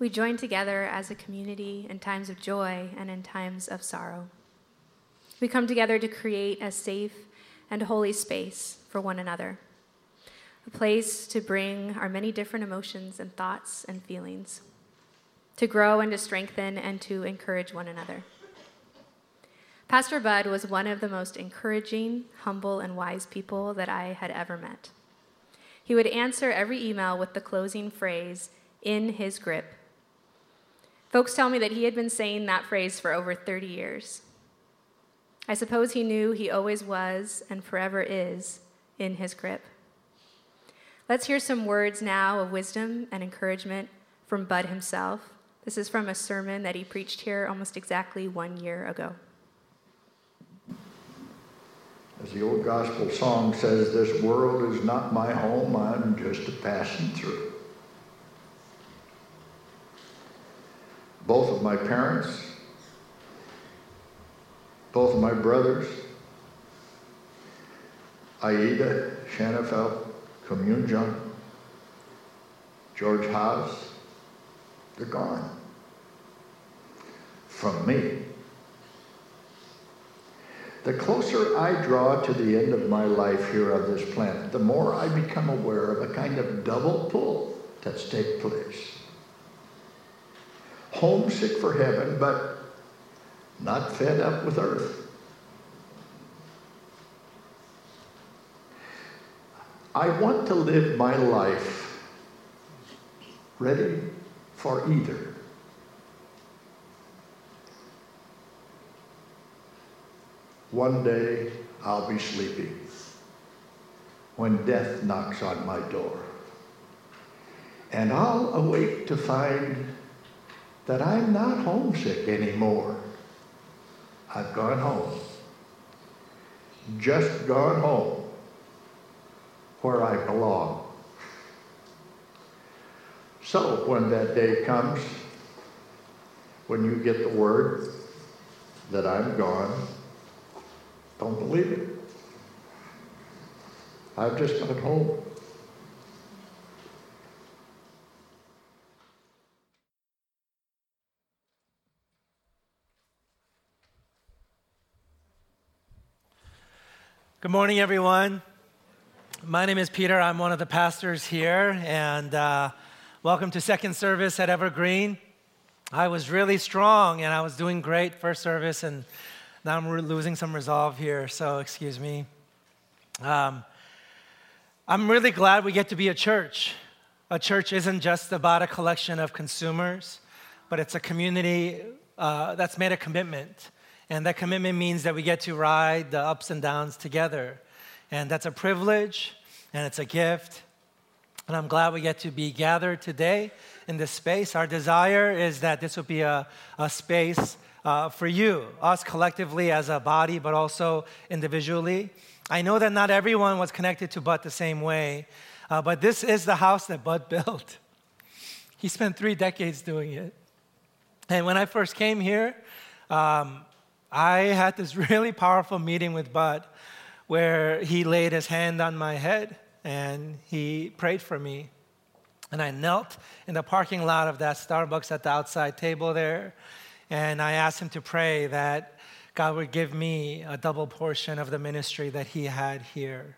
We join together as a community in times of joy and in times of sorrow. We come together to create a safe and holy space for one another, a place to bring our many different emotions and thoughts and feelings, to grow and to strengthen and to encourage one another. Pastor Bud was one of the most encouraging, humble, and wise people that I had ever met. He would answer every email with the closing phrase, in his grip. Folks tell me that he had been saying that phrase for over 30 years. I suppose he knew he always was and forever is in his grip. Let's hear some words now of wisdom and encouragement from Bud himself. This is from a sermon that he preached here almost exactly one year ago. As the old gospel song says, this world is not my home, I'm just a passing through. Both of my parents, both of my brothers, Aida Shanafelt, Commun Jung, George Haas, they're gone from me. The closer I draw to the end of my life here on this planet, the more I become aware of a kind of double pull that's taking place. Homesick for heaven, but not fed up with earth. I want to live my life ready for either. One day I'll be sleeping when death knocks on my door. And I'll awake to find that I'm not homesick anymore. I've gone home. Just gone home where I belong. So when that day comes, when you get the word that I'm gone, don't believe it. I've just gone home. Good morning, everyone. My name is Peter. I'm one of the pastors here, and uh, welcome to second service at Evergreen. I was really strong, and I was doing great first service, and now I'm losing some resolve here, so excuse me. Um, I'm really glad we get to be a church. A church isn't just about a collection of consumers, but it's a community uh, that's made a commitment. And that commitment means that we get to ride the ups and downs together. And that's a privilege and it's a gift. And I'm glad we get to be gathered today in this space. Our desire is that this will be a, a space uh, for you, us collectively as a body, but also individually. I know that not everyone was connected to Bud the same way, uh, but this is the house that Bud built. He spent three decades doing it. And when I first came here, um, I had this really powerful meeting with Bud where he laid his hand on my head and he prayed for me. And I knelt in the parking lot of that Starbucks at the outside table there and I asked him to pray that God would give me a double portion of the ministry that he had here.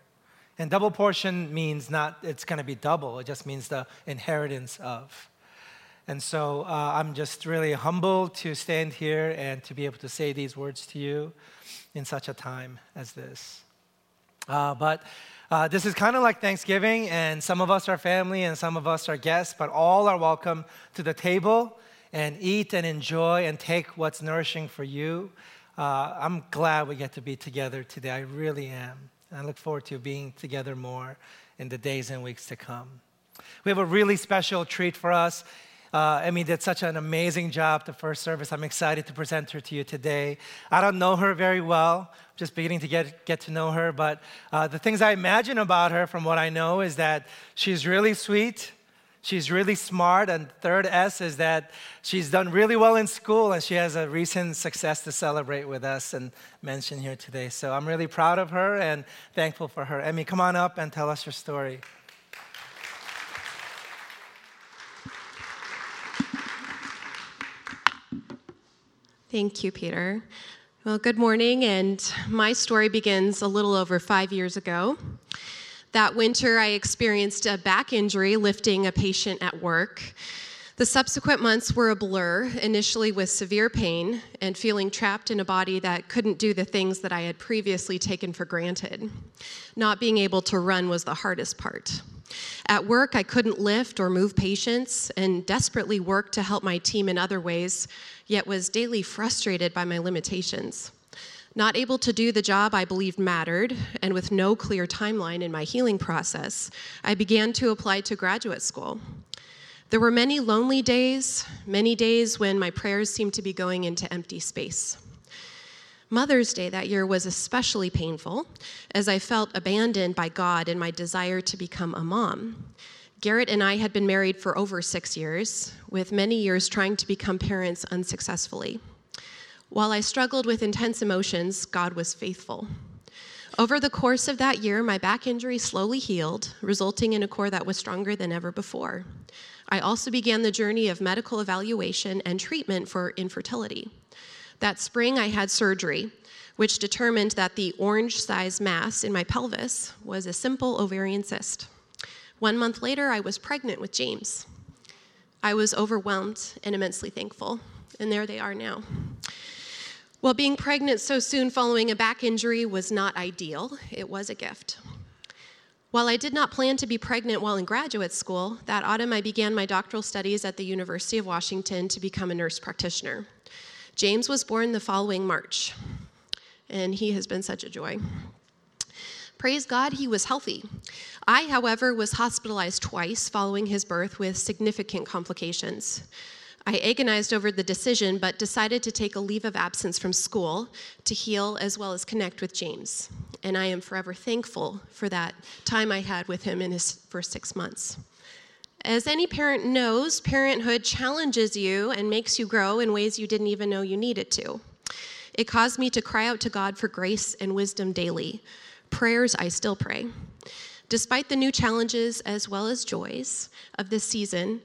And double portion means not it's going to be double, it just means the inheritance of. And so uh, I'm just really humbled to stand here and to be able to say these words to you in such a time as this. Uh, but uh, this is kind of like Thanksgiving, and some of us are family and some of us are guests, but all are welcome to the table and eat and enjoy and take what's nourishing for you. Uh, I'm glad we get to be together today. I really am. I look forward to being together more in the days and weeks to come. We have a really special treat for us. Uh, Emmy did such an amazing job the first service. I'm excited to present her to you today. I don't know her very well, just beginning to get, get to know her, but uh, the things I imagine about her from what I know is that she's really sweet, She's really smart. And third S is that she's done really well in school and she has a recent success to celebrate with us and mention here today. So I'm really proud of her and thankful for her. Emmy, come on up and tell us your story. Thank you, Peter. Well, good morning, and my story begins a little over five years ago. That winter, I experienced a back injury lifting a patient at work. The subsequent months were a blur, initially with severe pain and feeling trapped in a body that couldn't do the things that I had previously taken for granted. Not being able to run was the hardest part. At work, I couldn't lift or move patients and desperately worked to help my team in other ways, yet was daily frustrated by my limitations. Not able to do the job I believed mattered, and with no clear timeline in my healing process, I began to apply to graduate school. There were many lonely days, many days when my prayers seemed to be going into empty space. Mother's Day that year was especially painful as I felt abandoned by God in my desire to become a mom. Garrett and I had been married for over six years, with many years trying to become parents unsuccessfully. While I struggled with intense emotions, God was faithful. Over the course of that year, my back injury slowly healed, resulting in a core that was stronger than ever before. I also began the journey of medical evaluation and treatment for infertility. That spring, I had surgery, which determined that the orange sized mass in my pelvis was a simple ovarian cyst. One month later, I was pregnant with James. I was overwhelmed and immensely thankful, and there they are now. While being pregnant so soon following a back injury was not ideal, it was a gift. While I did not plan to be pregnant while in graduate school, that autumn I began my doctoral studies at the University of Washington to become a nurse practitioner. James was born the following March, and he has been such a joy. Praise God, he was healthy. I, however, was hospitalized twice following his birth with significant complications. I agonized over the decision, but decided to take a leave of absence from school to heal as well as connect with James. And I am forever thankful for that time I had with him in his first six months. As any parent knows, parenthood challenges you and makes you grow in ways you didn't even know you needed to. It caused me to cry out to God for grace and wisdom daily. Prayers I still pray. Despite the new challenges as well as joys of this season,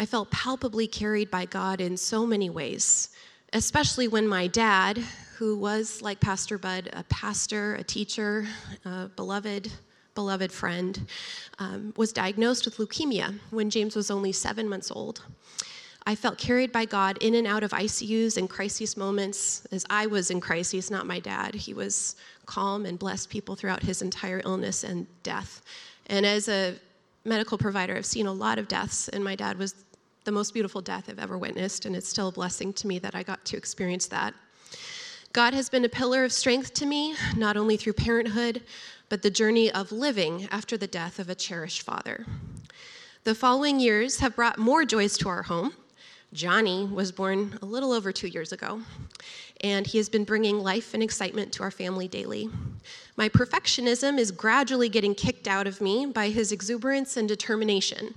I felt palpably carried by God in so many ways, especially when my dad, who was like Pastor Bud, a pastor, a teacher, a beloved beloved friend, um, was diagnosed with leukemia when James was only seven months old. I felt carried by God in and out of ICUs and crisis moments as I was in crises, not my dad. He was calm and blessed people throughout his entire illness and death. And as a medical provider, I've seen a lot of deaths, and my dad was the most beautiful death I've ever witnessed, and it's still a blessing to me that I got to experience that. God has been a pillar of strength to me, not only through parenthood, but the journey of living after the death of a cherished father. The following years have brought more joys to our home. Johnny was born a little over two years ago, and he has been bringing life and excitement to our family daily. My perfectionism is gradually getting kicked out of me by his exuberance and determination.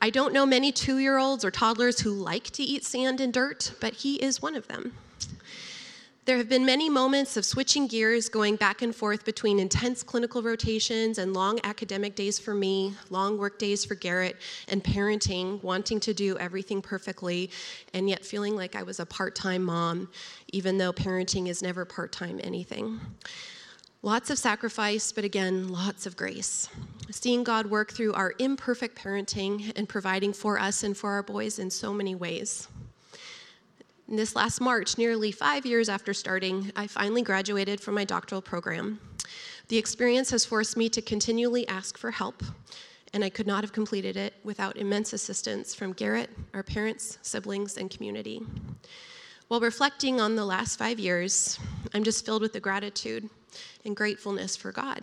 I don't know many two year olds or toddlers who like to eat sand and dirt, but he is one of them. There have been many moments of switching gears, going back and forth between intense clinical rotations and long academic days for me, long work days for Garrett, and parenting, wanting to do everything perfectly, and yet feeling like I was a part time mom, even though parenting is never part time anything. Lots of sacrifice, but again, lots of grace. Seeing God work through our imperfect parenting and providing for us and for our boys in so many ways. This last March, nearly five years after starting, I finally graduated from my doctoral program. The experience has forced me to continually ask for help, and I could not have completed it without immense assistance from Garrett, our parents, siblings, and community. While reflecting on the last five years, I'm just filled with the gratitude and gratefulness for God.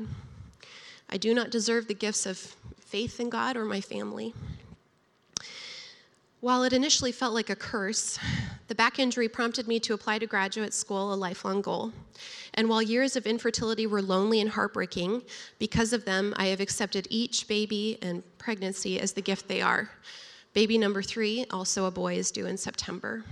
I do not deserve the gifts of faith in God or my family. While it initially felt like a curse, the back injury prompted me to apply to graduate school, a lifelong goal. And while years of infertility were lonely and heartbreaking, because of them, I have accepted each baby and pregnancy as the gift they are. Baby number three, also a boy, is due in September.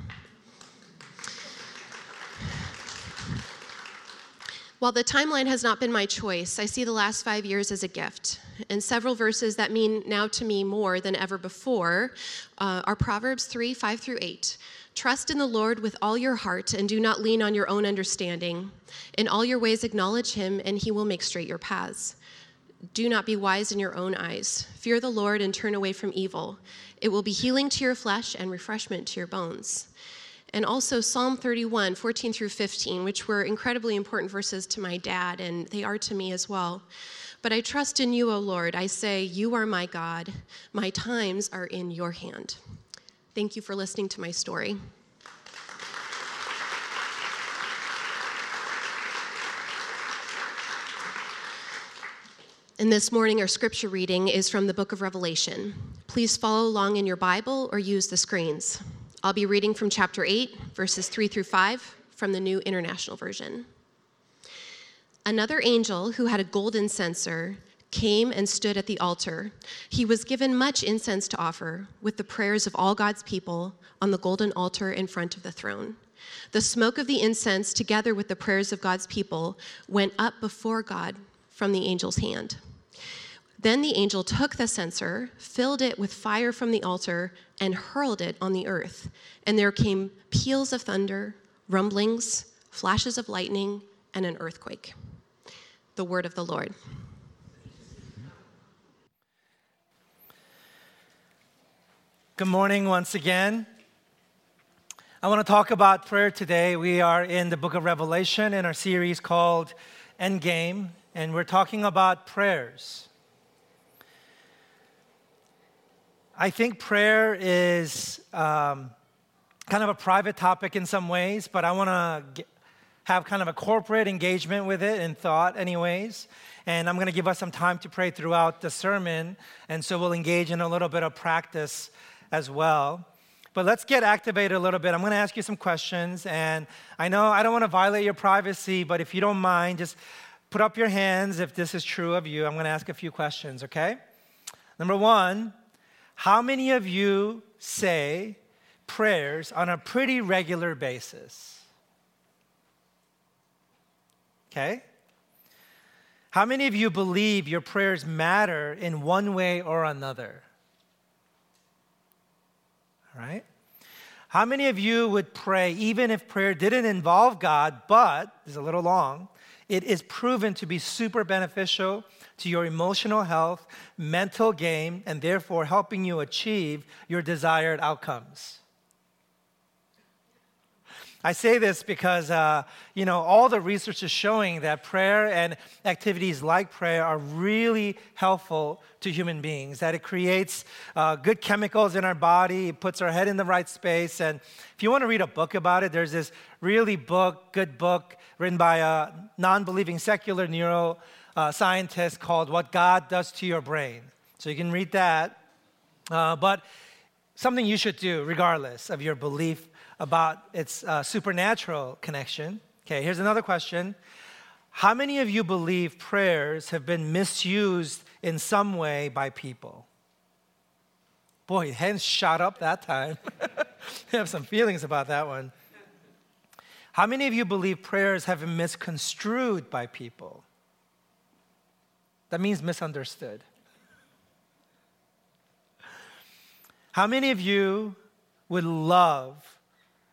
While the timeline has not been my choice, I see the last five years as a gift. And several verses that mean now to me more than ever before uh, are Proverbs 3 5 through 8. Trust in the Lord with all your heart and do not lean on your own understanding. In all your ways, acknowledge him, and he will make straight your paths. Do not be wise in your own eyes. Fear the Lord and turn away from evil. It will be healing to your flesh and refreshment to your bones and also Psalm 31, 14 through 15, which were incredibly important verses to my dad, and they are to me as well. But I trust in you, O Lord. I say, You are my God. My times are in your hand. Thank you for listening to my story. And this morning, our scripture reading is from the book of Revelation. Please follow along in your Bible or use the screens. I'll be reading from chapter 8, verses 3 through 5 from the New International Version. Another angel who had a golden censer came and stood at the altar. He was given much incense to offer with the prayers of all God's people on the golden altar in front of the throne. The smoke of the incense, together with the prayers of God's people, went up before God from the angel's hand. Then the angel took the censer, filled it with fire from the altar, and hurled it on the earth. And there came peals of thunder, rumblings, flashes of lightning, and an earthquake. The word of the Lord. Good morning once again. I want to talk about prayer today. We are in the book of Revelation in our series called Endgame, and we're talking about prayers. I think prayer is um, kind of a private topic in some ways, but I want to have kind of a corporate engagement with it in thought, anyways. And I'm going to give us some time to pray throughout the sermon, and so we'll engage in a little bit of practice as well. But let's get activated a little bit. I'm going to ask you some questions, and I know I don't want to violate your privacy, but if you don't mind, just put up your hands if this is true of you. I'm going to ask a few questions, okay? Number one, how many of you say prayers on a pretty regular basis? Okay? How many of you believe your prayers matter in one way or another? All right? How many of you would pray even if prayer didn't involve God, but, is a little long, it is proven to be super beneficial to your emotional health, mental game, and therefore helping you achieve your desired outcomes. I say this because, uh, you know, all the research is showing that prayer and activities like prayer are really helpful to human beings, that it creates uh, good chemicals in our body, it puts our head in the right space. And if you want to read a book about it, there's this really book, good book written by a non believing secular neuro uh, scientist called What God Does to Your Brain. So you can read that. Uh, but something you should do, regardless of your belief about its uh, supernatural connection. Okay, here's another question How many of you believe prayers have been misused in some way by people? Boy, hands shot up that time. I have some feelings about that one. How many of you believe prayers have been misconstrued by people? That means misunderstood. How many of you would love,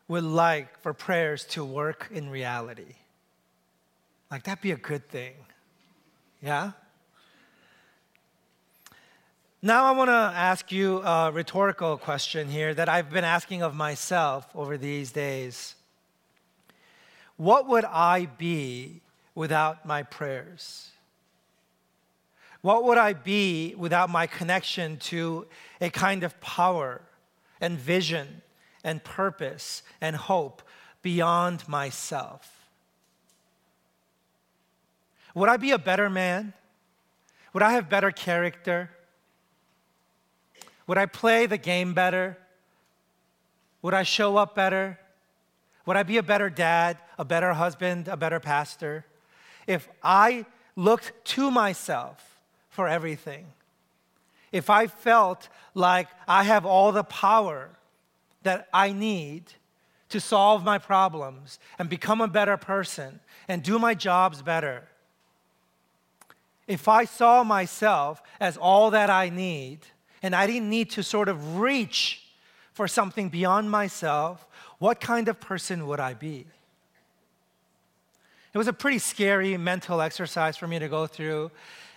would like for prayers to work in reality? Like, that'd be a good thing. Yeah? Now, I want to ask you a rhetorical question here that I've been asking of myself over these days. What would I be without my prayers? What would I be without my connection to a kind of power and vision and purpose and hope beyond myself? Would I be a better man? Would I have better character? Would I play the game better? Would I show up better? Would I be a better dad, a better husband, a better pastor? If I looked to myself for everything. If I felt like I have all the power that I need to solve my problems and become a better person and do my jobs better. If I saw myself as all that I need, and I didn't need to sort of reach for something beyond myself, what kind of person would I be? It was a pretty scary mental exercise for me to go through.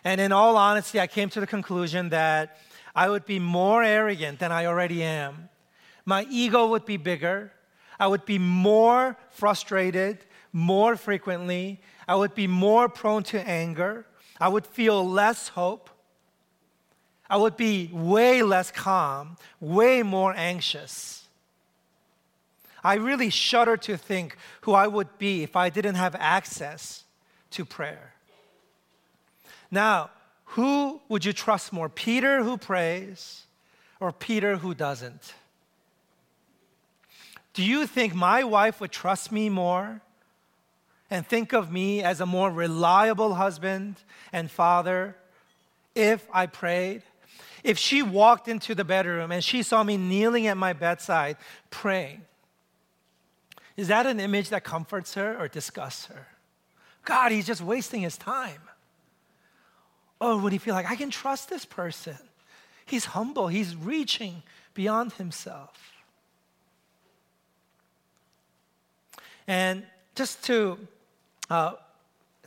And in all honesty, I came to the conclusion that I would be more arrogant than I already am. My ego would be bigger. I would be more frustrated more frequently. I would be more prone to anger. I would feel less hope. I would be way less calm, way more anxious. I really shudder to think who I would be if I didn't have access to prayer. Now, who would you trust more, Peter who prays or Peter who doesn't? Do you think my wife would trust me more and think of me as a more reliable husband and father if I prayed? If she walked into the bedroom and she saw me kneeling at my bedside praying, is that an image that comforts her or disgusts her? God, he's just wasting his time. Or would he feel like, I can trust this person? He's humble, he's reaching beyond himself. And just to uh,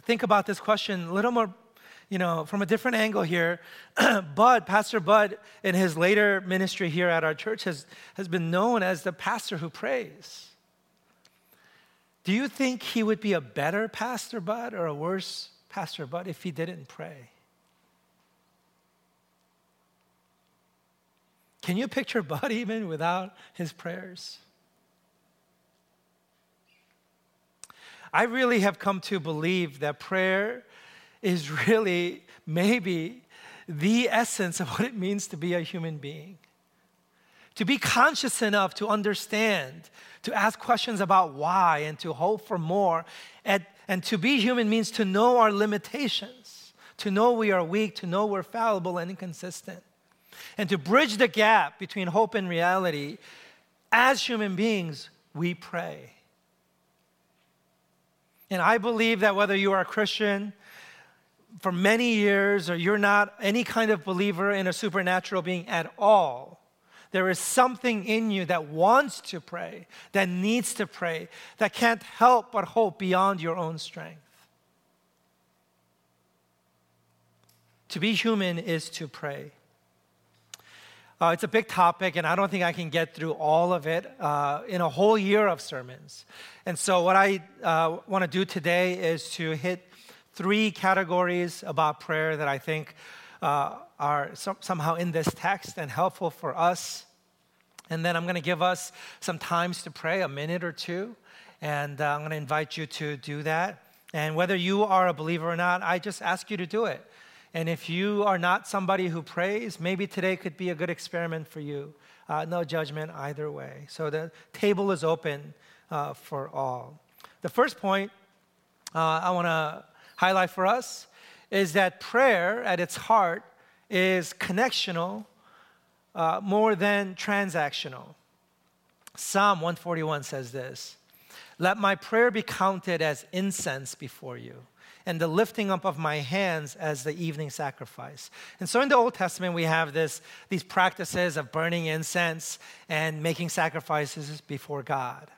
think about this question a little more, you know, from a different angle here. Bud, Pastor Bud, in his later ministry here at our church, has, has been known as the pastor who prays. Do you think he would be a better Pastor Bud or a worse Pastor Bud if he didn't pray? Can you picture Bud even without his prayers? I really have come to believe that prayer is really maybe the essence of what it means to be a human being. To be conscious enough to understand, to ask questions about why, and to hope for more. And, and to be human means to know our limitations, to know we are weak, to know we're fallible and inconsistent. And to bridge the gap between hope and reality, as human beings, we pray. And I believe that whether you are a Christian for many years or you're not any kind of believer in a supernatural being at all, there is something in you that wants to pray, that needs to pray, that can't help but hope beyond your own strength. To be human is to pray. Uh, it's a big topic, and I don't think I can get through all of it uh, in a whole year of sermons. And so, what I uh, want to do today is to hit three categories about prayer that I think uh, are some, somehow in this text and helpful for us. And then I'm going to give us some times to pray, a minute or two. And uh, I'm going to invite you to do that. And whether you are a believer or not, I just ask you to do it. And if you are not somebody who prays, maybe today could be a good experiment for you. Uh, no judgment either way. So the table is open uh, for all. The first point uh, I want to highlight for us is that prayer at its heart is connectional uh, more than transactional. Psalm 141 says this Let my prayer be counted as incense before you and the lifting up of my hands as the evening sacrifice. And so in the Old Testament, we have this, these practices of burning incense and making sacrifices before God.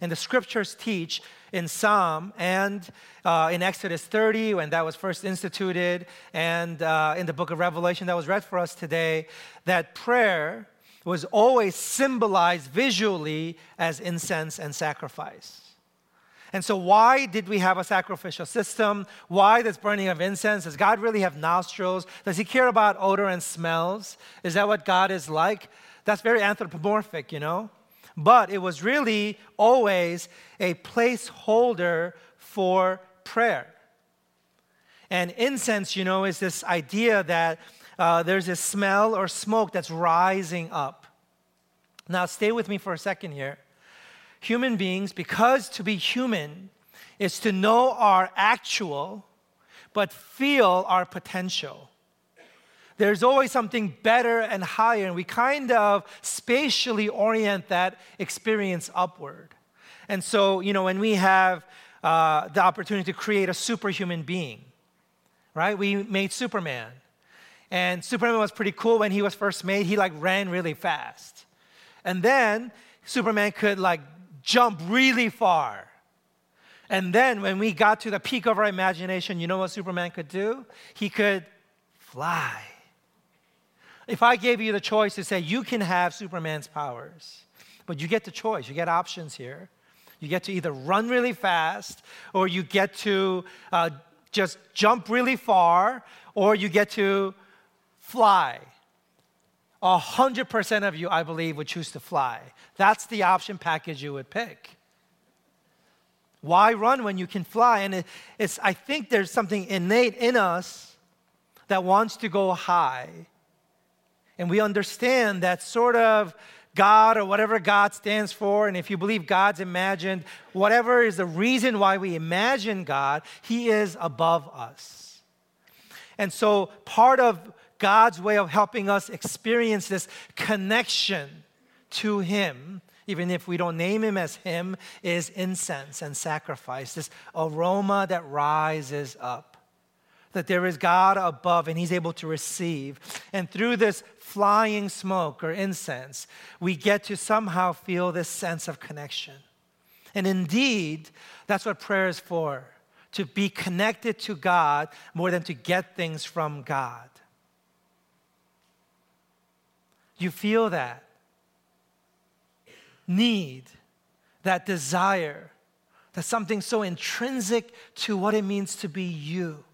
And the scriptures teach in Psalm and uh, in Exodus 30, when that was first instituted, and uh, in the book of Revelation that was read for us today, that prayer was always symbolized visually as incense and sacrifice. And so, why did we have a sacrificial system? Why this burning of incense? Does God really have nostrils? Does He care about odor and smells? Is that what God is like? That's very anthropomorphic, you know? But it was really always a placeholder for prayer. And incense, you know, is this idea that uh, there's a smell or smoke that's rising up. Now, stay with me for a second here human beings, because to be human is to know our actual, but feel our potential. There's always something better and higher, and we kind of spatially orient that experience upward. And so, you know, when we have uh, the opportunity to create a superhuman being, right? We made Superman. And Superman was pretty cool when he was first made. He like ran really fast. And then Superman could like jump really far. And then when we got to the peak of our imagination, you know what Superman could do? He could fly. If I gave you the choice to say you can have Superman's powers, but you get the choice, you get options here. You get to either run really fast, or you get to uh, just jump really far, or you get to fly. A hundred percent of you, I believe, would choose to fly. That's the option package you would pick. Why run when you can fly? And it, it's, I think there's something innate in us that wants to go high. And we understand that sort of God or whatever God stands for, and if you believe God's imagined, whatever is the reason why we imagine God, He is above us. And so part of God's way of helping us experience this connection to Him, even if we don't name Him as Him, is incense and sacrifice, this aroma that rises up that there is God above and He's able to receive. And through this flying smoke or incense, we get to somehow feel this sense of connection. And indeed, that's what prayer is for to be connected to God more than to get things from God. You feel that need, that desire, that something so intrinsic to what it means to be you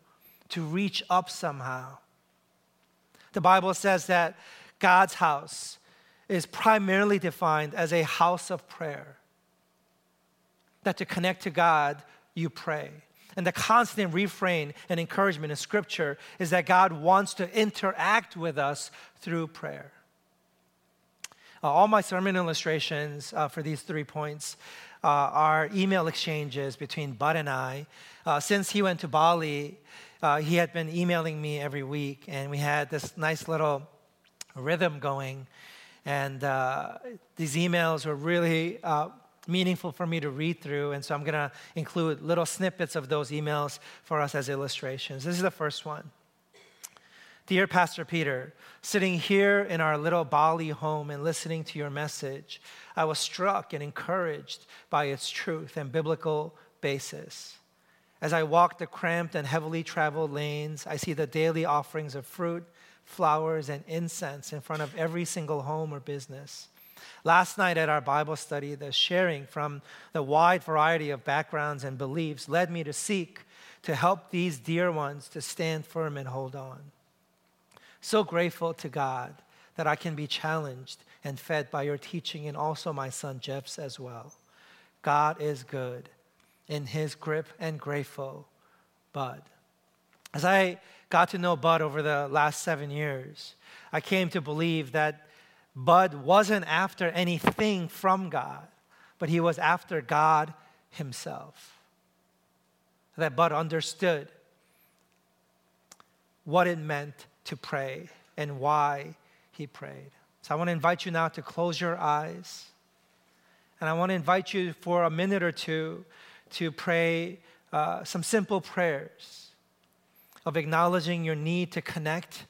to reach up somehow. The Bible says that God's house is primarily defined as a house of prayer. That to connect to God, you pray. And the constant refrain and encouragement in Scripture is that God wants to interact with us through prayer. Uh, all my sermon illustrations uh, for these three points uh, are email exchanges between Bud and I. Uh, since he went to Bali, uh, he had been emailing me every week, and we had this nice little rhythm going. And uh, these emails were really meaningful for me to read through, and so I'm going to include little snippets of those emails for us as illustrations. This is the first one. Dear Pastor Peter, sitting here in our little Bali home and listening to your message, I was struck and encouraged by its truth and biblical basis. As I walk the cramped and heavily traveled lanes, I see the daily offerings of fruit, flowers, and incense in front of every single home or business. Last night at our Bible study, the sharing from the wide variety of backgrounds and beliefs led me to seek to help these dear ones to stand firm and hold on. So grateful to God that I can be challenged and fed by your teaching, and also my son Jeff's as well. God is good in his grip and grateful Bud. As I got to know Bud over the last seven years, I came to believe that Bud wasn't after anything from God, but he was after God himself. That Bud understood what it meant to pray and why he prayed. So I want to invite you now to close your eyes. And I want to invite you for a minute or two to pray uh, some simple prayers of acknowledging your need to connect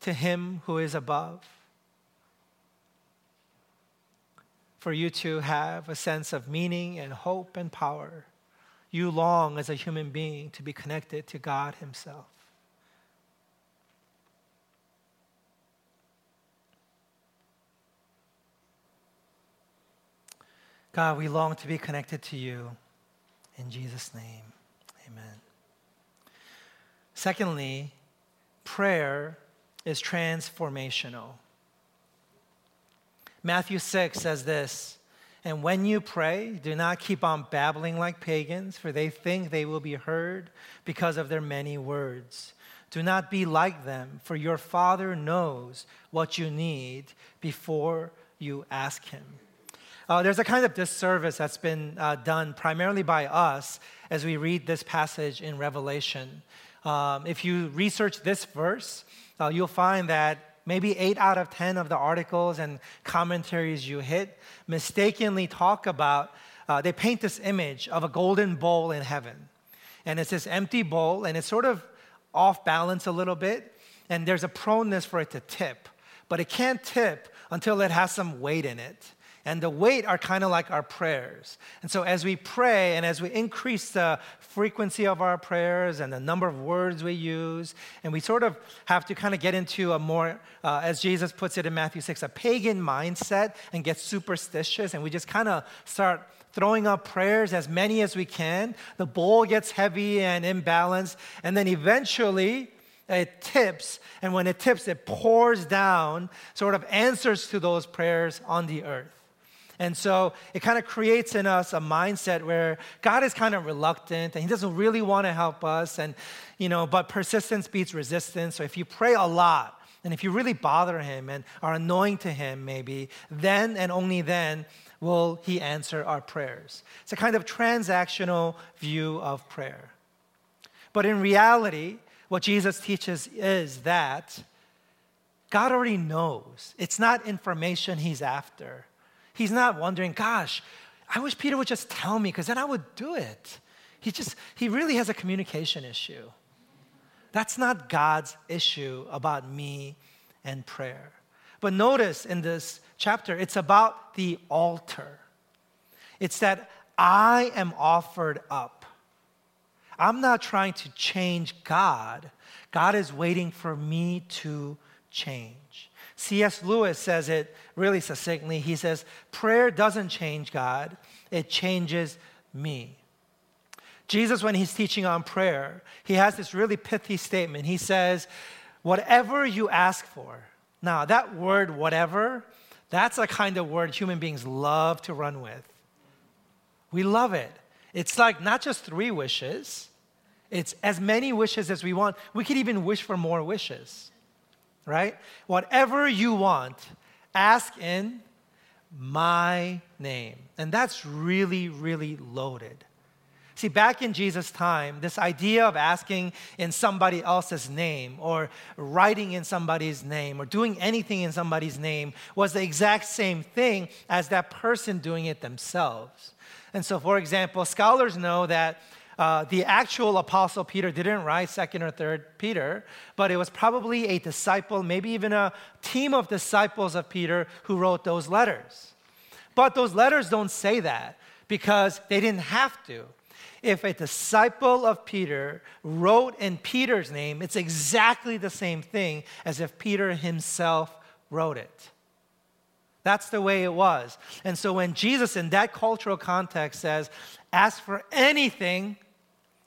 to Him who is above. For you to have a sense of meaning and hope and power. You long as a human being to be connected to God Himself. God, we long to be connected to you. In Jesus' name, amen. Secondly, prayer is transformational. Matthew 6 says this And when you pray, do not keep on babbling like pagans, for they think they will be heard because of their many words. Do not be like them, for your Father knows what you need before you ask Him. Uh, there's a kind of disservice that's been uh, done primarily by us as we read this passage in Revelation. Um, if you research this verse, uh, you'll find that maybe eight out of 10 of the articles and commentaries you hit mistakenly talk about uh, they paint this image of a golden bowl in heaven. And it's this empty bowl, and it's sort of off balance a little bit, and there's a proneness for it to tip. But it can't tip until it has some weight in it. And the weight are kind of like our prayers. And so as we pray and as we increase the frequency of our prayers and the number of words we use, and we sort of have to kind of get into a more, uh, as Jesus puts it in Matthew 6, a pagan mindset and get superstitious, and we just kind of start throwing up prayers as many as we can. The bowl gets heavy and imbalanced, and then eventually it tips, and when it tips, it pours down sort of answers to those prayers on the earth. And so it kind of creates in us a mindset where God is kind of reluctant and he doesn't really want to help us and you know, but persistence beats resistance. So if you pray a lot and if you really bother him and are annoying to him maybe, then and only then will he answer our prayers. It's a kind of transactional view of prayer. But in reality, what Jesus teaches is that God already knows. It's not information he's after. He's not wondering, gosh, I wish Peter would just tell me because then I would do it. He just, he really has a communication issue. That's not God's issue about me and prayer. But notice in this chapter, it's about the altar. It's that I am offered up. I'm not trying to change God, God is waiting for me to change. C.S. Lewis says it really succinctly. He says, Prayer doesn't change God, it changes me. Jesus, when he's teaching on prayer, he has this really pithy statement. He says, Whatever you ask for. Now, that word, whatever, that's a kind of word human beings love to run with. We love it. It's like not just three wishes, it's as many wishes as we want. We could even wish for more wishes right? Whatever you want, ask in my name. And that's really, really loaded. See, back in Jesus' time, this idea of asking in somebody else's name or writing in somebody's name or doing anything in somebody's name was the exact same thing as that person doing it themselves. And so, for example, scholars know that uh, the actual apostle Peter didn't write second or third Peter, but it was probably a disciple, maybe even a team of disciples of Peter who wrote those letters. But those letters don't say that because they didn't have to. If a disciple of Peter wrote in Peter's name, it's exactly the same thing as if Peter himself wrote it. That's the way it was. And so when Jesus, in that cultural context, says, Ask for anything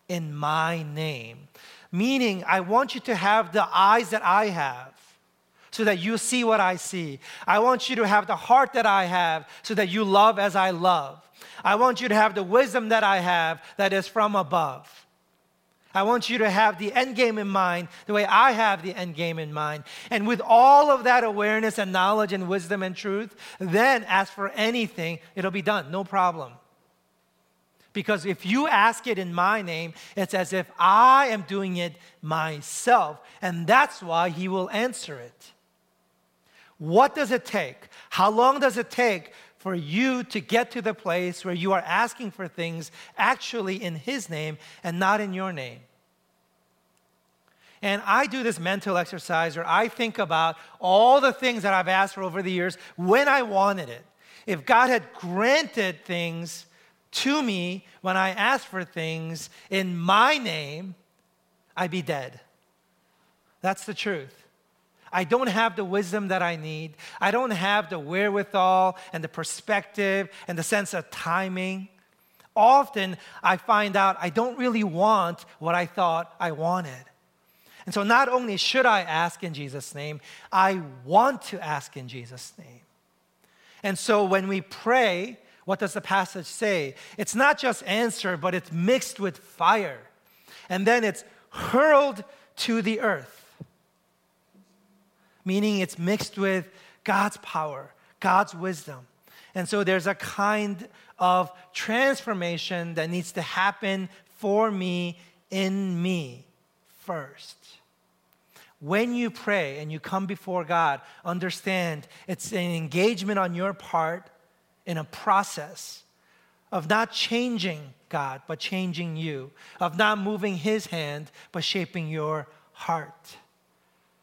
in my name. Meaning, I want you to have the eyes that I have so that you see what I see. I want you to have the heart that I have so that you love as I love. I want you to have the wisdom that I have that is from above. I want you to have the end game in mind the way I have the end game in mind. And with all of that awareness and knowledge and wisdom and truth, then ask for anything, it'll be done, no problem. Because if you ask it in my name, it's as if I am doing it myself. And that's why he will answer it. What does it take? How long does it take for you to get to the place where you are asking for things actually in his name and not in your name? And I do this mental exercise where I think about all the things that I've asked for over the years when I wanted it. If God had granted things to me when I ask for things in my name, I'd be dead. That's the truth. I don't have the wisdom that I need. I don't have the wherewithal and the perspective and the sense of timing. Often I find out I don't really want what I thought I wanted. And so not only should I ask in Jesus' name, I want to ask in Jesus' name. And so when we pray, what does the passage say? It's not just answered, but it's mixed with fire. And then it's hurled to the earth, meaning it's mixed with God's power, God's wisdom. And so there's a kind of transformation that needs to happen for me, in me first. When you pray and you come before God, understand it's an engagement on your part in a process of not changing God, but changing you, of not moving His hand, but shaping your heart.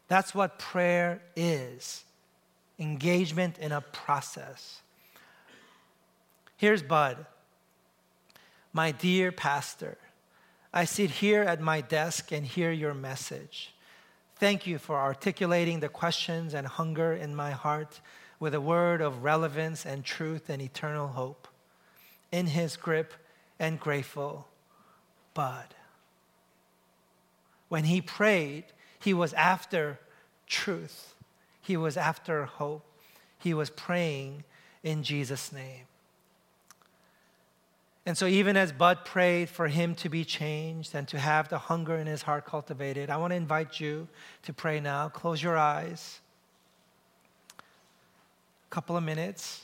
That's what prayer is engagement in a process. Here's Bud. My dear pastor, I sit here at my desk and hear your message. Thank you for articulating the questions and hunger in my heart with a word of relevance and truth and eternal hope. In his grip and grateful, Bud. When he prayed, he was after truth, he was after hope, he was praying in Jesus' name. And so, even as Bud prayed for him to be changed and to have the hunger in his heart cultivated, I want to invite you to pray now. Close your eyes. Couple of minutes.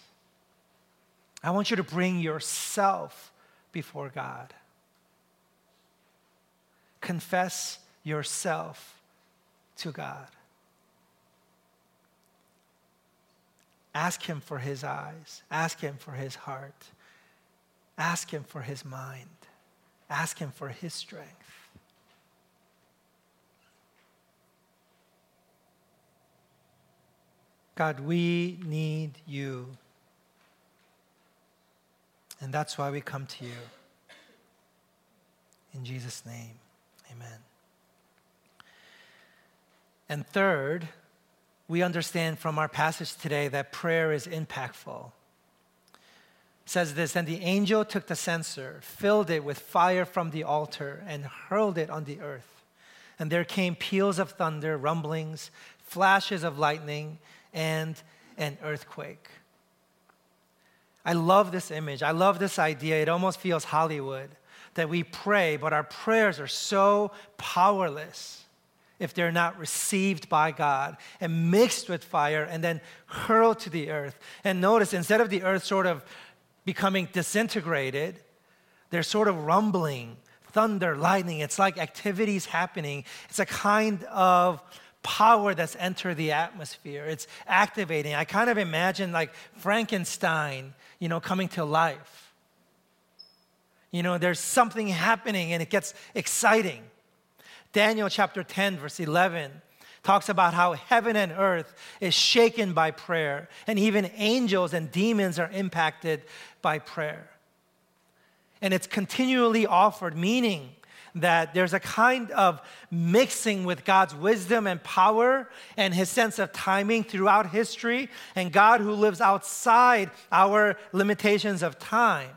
I want you to bring yourself before God. Confess yourself to God. Ask Him for His eyes, ask Him for His heart. Ask Him for His mind, ask Him for His strength. God, we need you. And that's why we come to you. In Jesus' name, amen. And third, we understand from our passage today that prayer is impactful says this And the angel took the censer, filled it with fire from the altar, and hurled it on the earth. And there came peals of thunder, rumblings, flashes of lightning, and an earthquake. I love this image. I love this idea. It almost feels Hollywood that we pray, but our prayers are so powerless if they're not received by God and mixed with fire and then hurled to the earth. And notice, instead of the earth sort of becoming disintegrated. They're sort of rumbling, thunder, lightning. It's like activities happening. It's a kind of power that's entered the atmosphere. It's activating. I kind of imagine like Frankenstein, you know, coming to life. You know, there's something happening and it gets exciting. Daniel chapter 10, verse 11 talks about how heaven and earth is shaken by prayer, and even angels and demons are impacted by prayer. And it's continually offered, meaning that there's a kind of mixing with God's wisdom and power and his sense of timing throughout history, and God who lives outside our limitations of time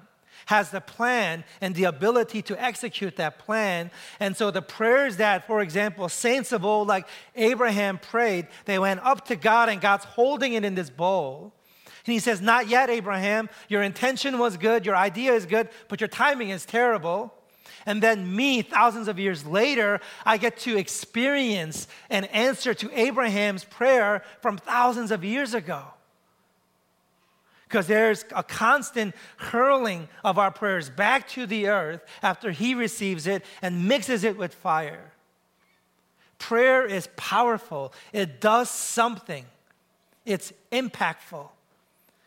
has the plan and the ability to execute that plan. And so the prayers that, for example, saints of old like Abraham prayed, they went up to God and God's holding it in this bowl. And he says, Not yet, Abraham. Your intention was good, your idea is good, but your timing is terrible. And then, me, thousands of years later, I get to experience an answer to Abraham's prayer from thousands of years ago because there's a constant hurling of our prayers back to the earth after He receives it and mixes it with fire. Prayer is powerful, it does something, it's impactful.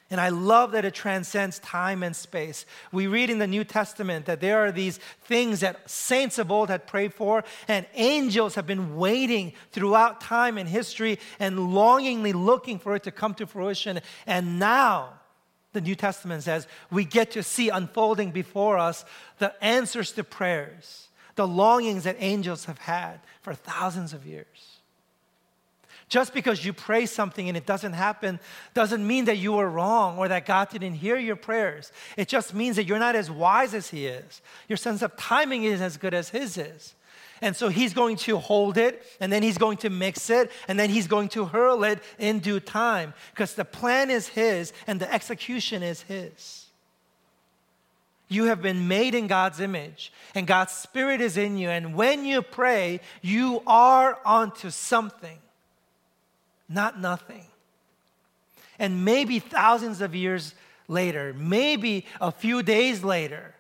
And I love that it transcends time and space. We read in the New Testament that there are these things that saints of old had prayed for, and angels have been waiting throughout time and history and longingly looking for it to come to fruition. And now, the New Testament says, we get to see unfolding before us the answers to prayers, the longings that angels have had for thousands of years. Just because you pray something and it doesn't happen doesn't mean that you were wrong or that God didn't hear your prayers. It just means that you're not as wise as He is. Your sense of timing isn't as good as His is. And so he's going to hold it, and then he's going to mix it, and then he's going to hurl it in due time because the plan is his and the execution is his. You have been made in God's image, and God's Spirit is in you. And when you pray, you are onto something, not nothing. And maybe thousands of years later, maybe a few days later,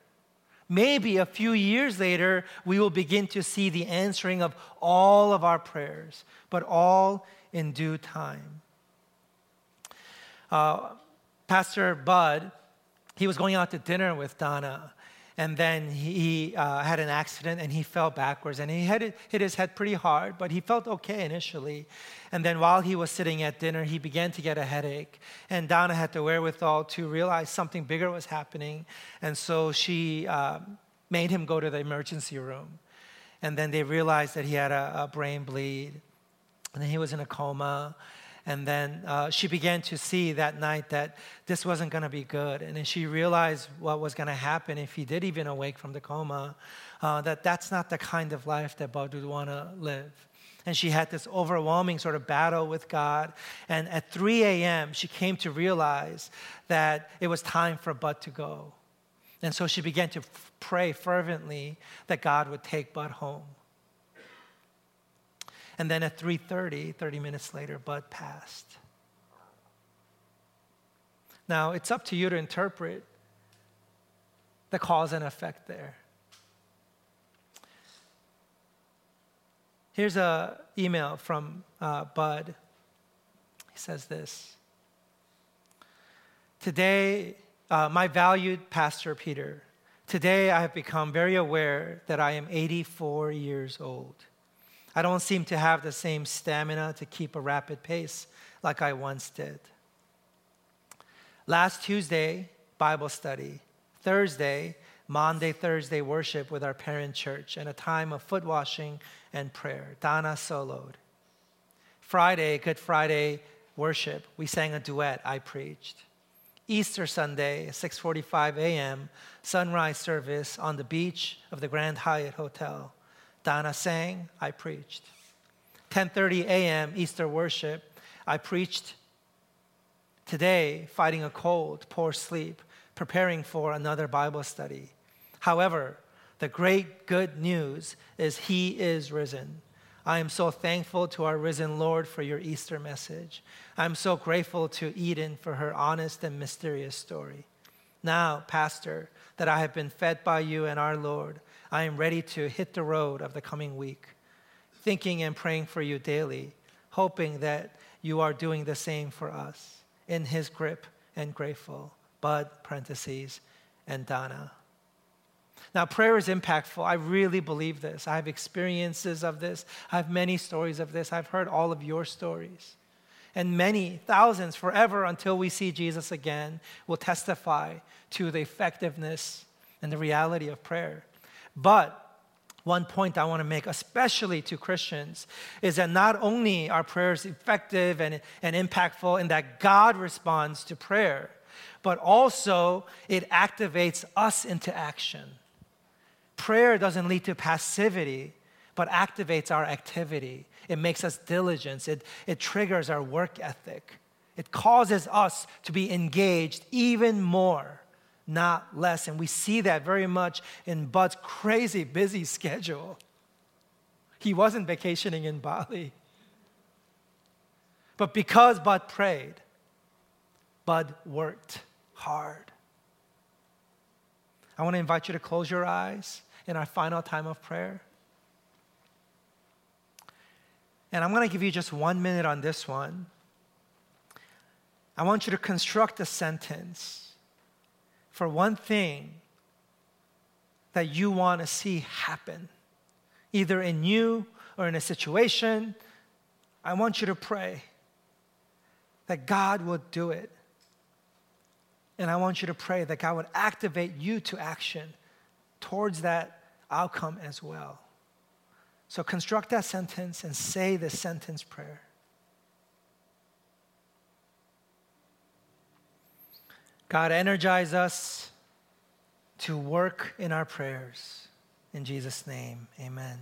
Maybe a few years later, we will begin to see the answering of all of our prayers, but all in due time. Uh, Pastor Bud he was going out to dinner with Donna and then he uh, had an accident and he fell backwards and he had hit his head pretty hard but he felt okay initially. And then while he was sitting at dinner he began to get a headache. And donna had the wherewithal to realize something bigger was happening. And so she uh, made him go to the emergency room. And then they realized that he had a, a brain bleed. And then he was in a coma and then uh, she began to see that night that this wasn't going to be good. And then she realized what was going to happen if he did even awake from the coma, uh, that that's not the kind of life that Bud would want to live. And she had this overwhelming sort of battle with God. And at 3 a.m., she came to realize that it was time for Bud to go. And so she began to f- pray fervently that God would take Bud home. And then at 3:30, 30 minutes later, Bud passed. Now, it's up to you to interpret the cause and effect there. Here's an email from uh, Bud. He says this Today, uh, my valued Pastor Peter, today I have become very aware that I am 84 years old. I don't seem to have the same stamina to keep a rapid pace like I once did. Last Tuesday, Bible study. Thursday, Monday, Thursday worship with our parent church and a time of foot washing and prayer. Donna soloed. Friday, Good Friday worship. We sang a duet. I preached. Easter Sunday, 6:45 a.m., sunrise service on the beach of the Grand Hyatt Hotel. Donna sang, I preached. 10:30 a.m. Easter worship, I preached. Today, fighting a cold, poor sleep, preparing for another Bible study. However, the great good news is He is risen. I am so thankful to our risen Lord for your Easter message. I'm so grateful to Eden for her honest and mysterious story. Now, Pastor, that I have been fed by you and our Lord, I am ready to hit the road of the coming week, thinking and praying for you daily, hoping that you are doing the same for us. In his grip and grateful. Bud, parentheses, and Donna. Now, prayer is impactful. I really believe this. I have experiences of this. I have many stories of this. I've heard all of your stories. And many, thousands, forever until we see Jesus again, will testify to the effectiveness and the reality of prayer. But one point I want to make, especially to Christians, is that not only are prayers effective and, and impactful in that God responds to prayer, but also it activates us into action. Prayer doesn't lead to passivity, but activates our activity. It makes us diligent, it, it triggers our work ethic, it causes us to be engaged even more not less. And we see that very much in Bud's crazy busy schedule. He wasn't vacationing in Bali. But because Bud prayed, Bud worked hard. I want to invite you to close your eyes in our final time of prayer. And I'm going to give you just one minute on this one. I want you to construct a sentence for one thing that you want to see happen, either in you or in a situation, I want you to pray that God will do it. And I want you to pray that God would activate you to action towards that outcome as well. So construct that sentence and say the sentence prayer. God, energize us to work in our prayers. In Jesus' name, amen.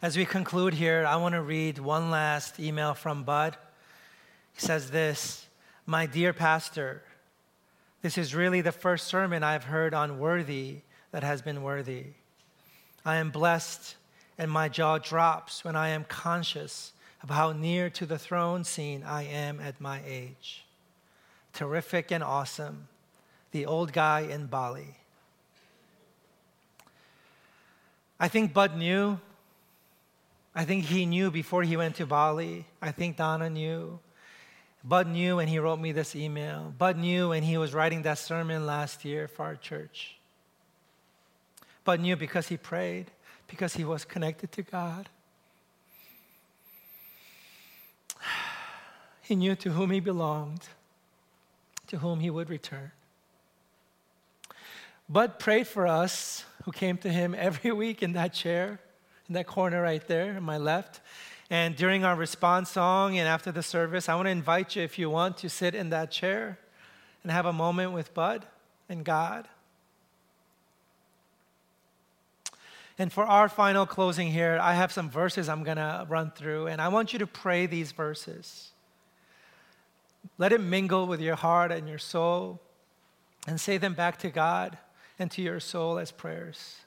As we conclude here, I want to read one last email from Bud. He says this My dear pastor, this is really the first sermon I've heard on worthy that has been worthy. I am blessed, and my jaw drops when I am conscious of how near to the throne scene I am at my age terrific and awesome, the old guy in Bali. I think Bud knew. I think he knew before he went to Bali. I think Donna knew. Bud knew and he wrote me this email. Bud knew and he was writing that sermon last year for our church. Bud knew because he prayed, because he was connected to God. He knew to whom he belonged, to whom he would return. Bud prayed for us who came to him every week in that chair, in that corner right there on my left. And during our response song and after the service, I want to invite you, if you want, to sit in that chair and have a moment with Bud and God. And for our final closing here, I have some verses I'm going to run through, and I want you to pray these verses. Let it mingle with your heart and your soul, and say them back to God and to your soul as prayers.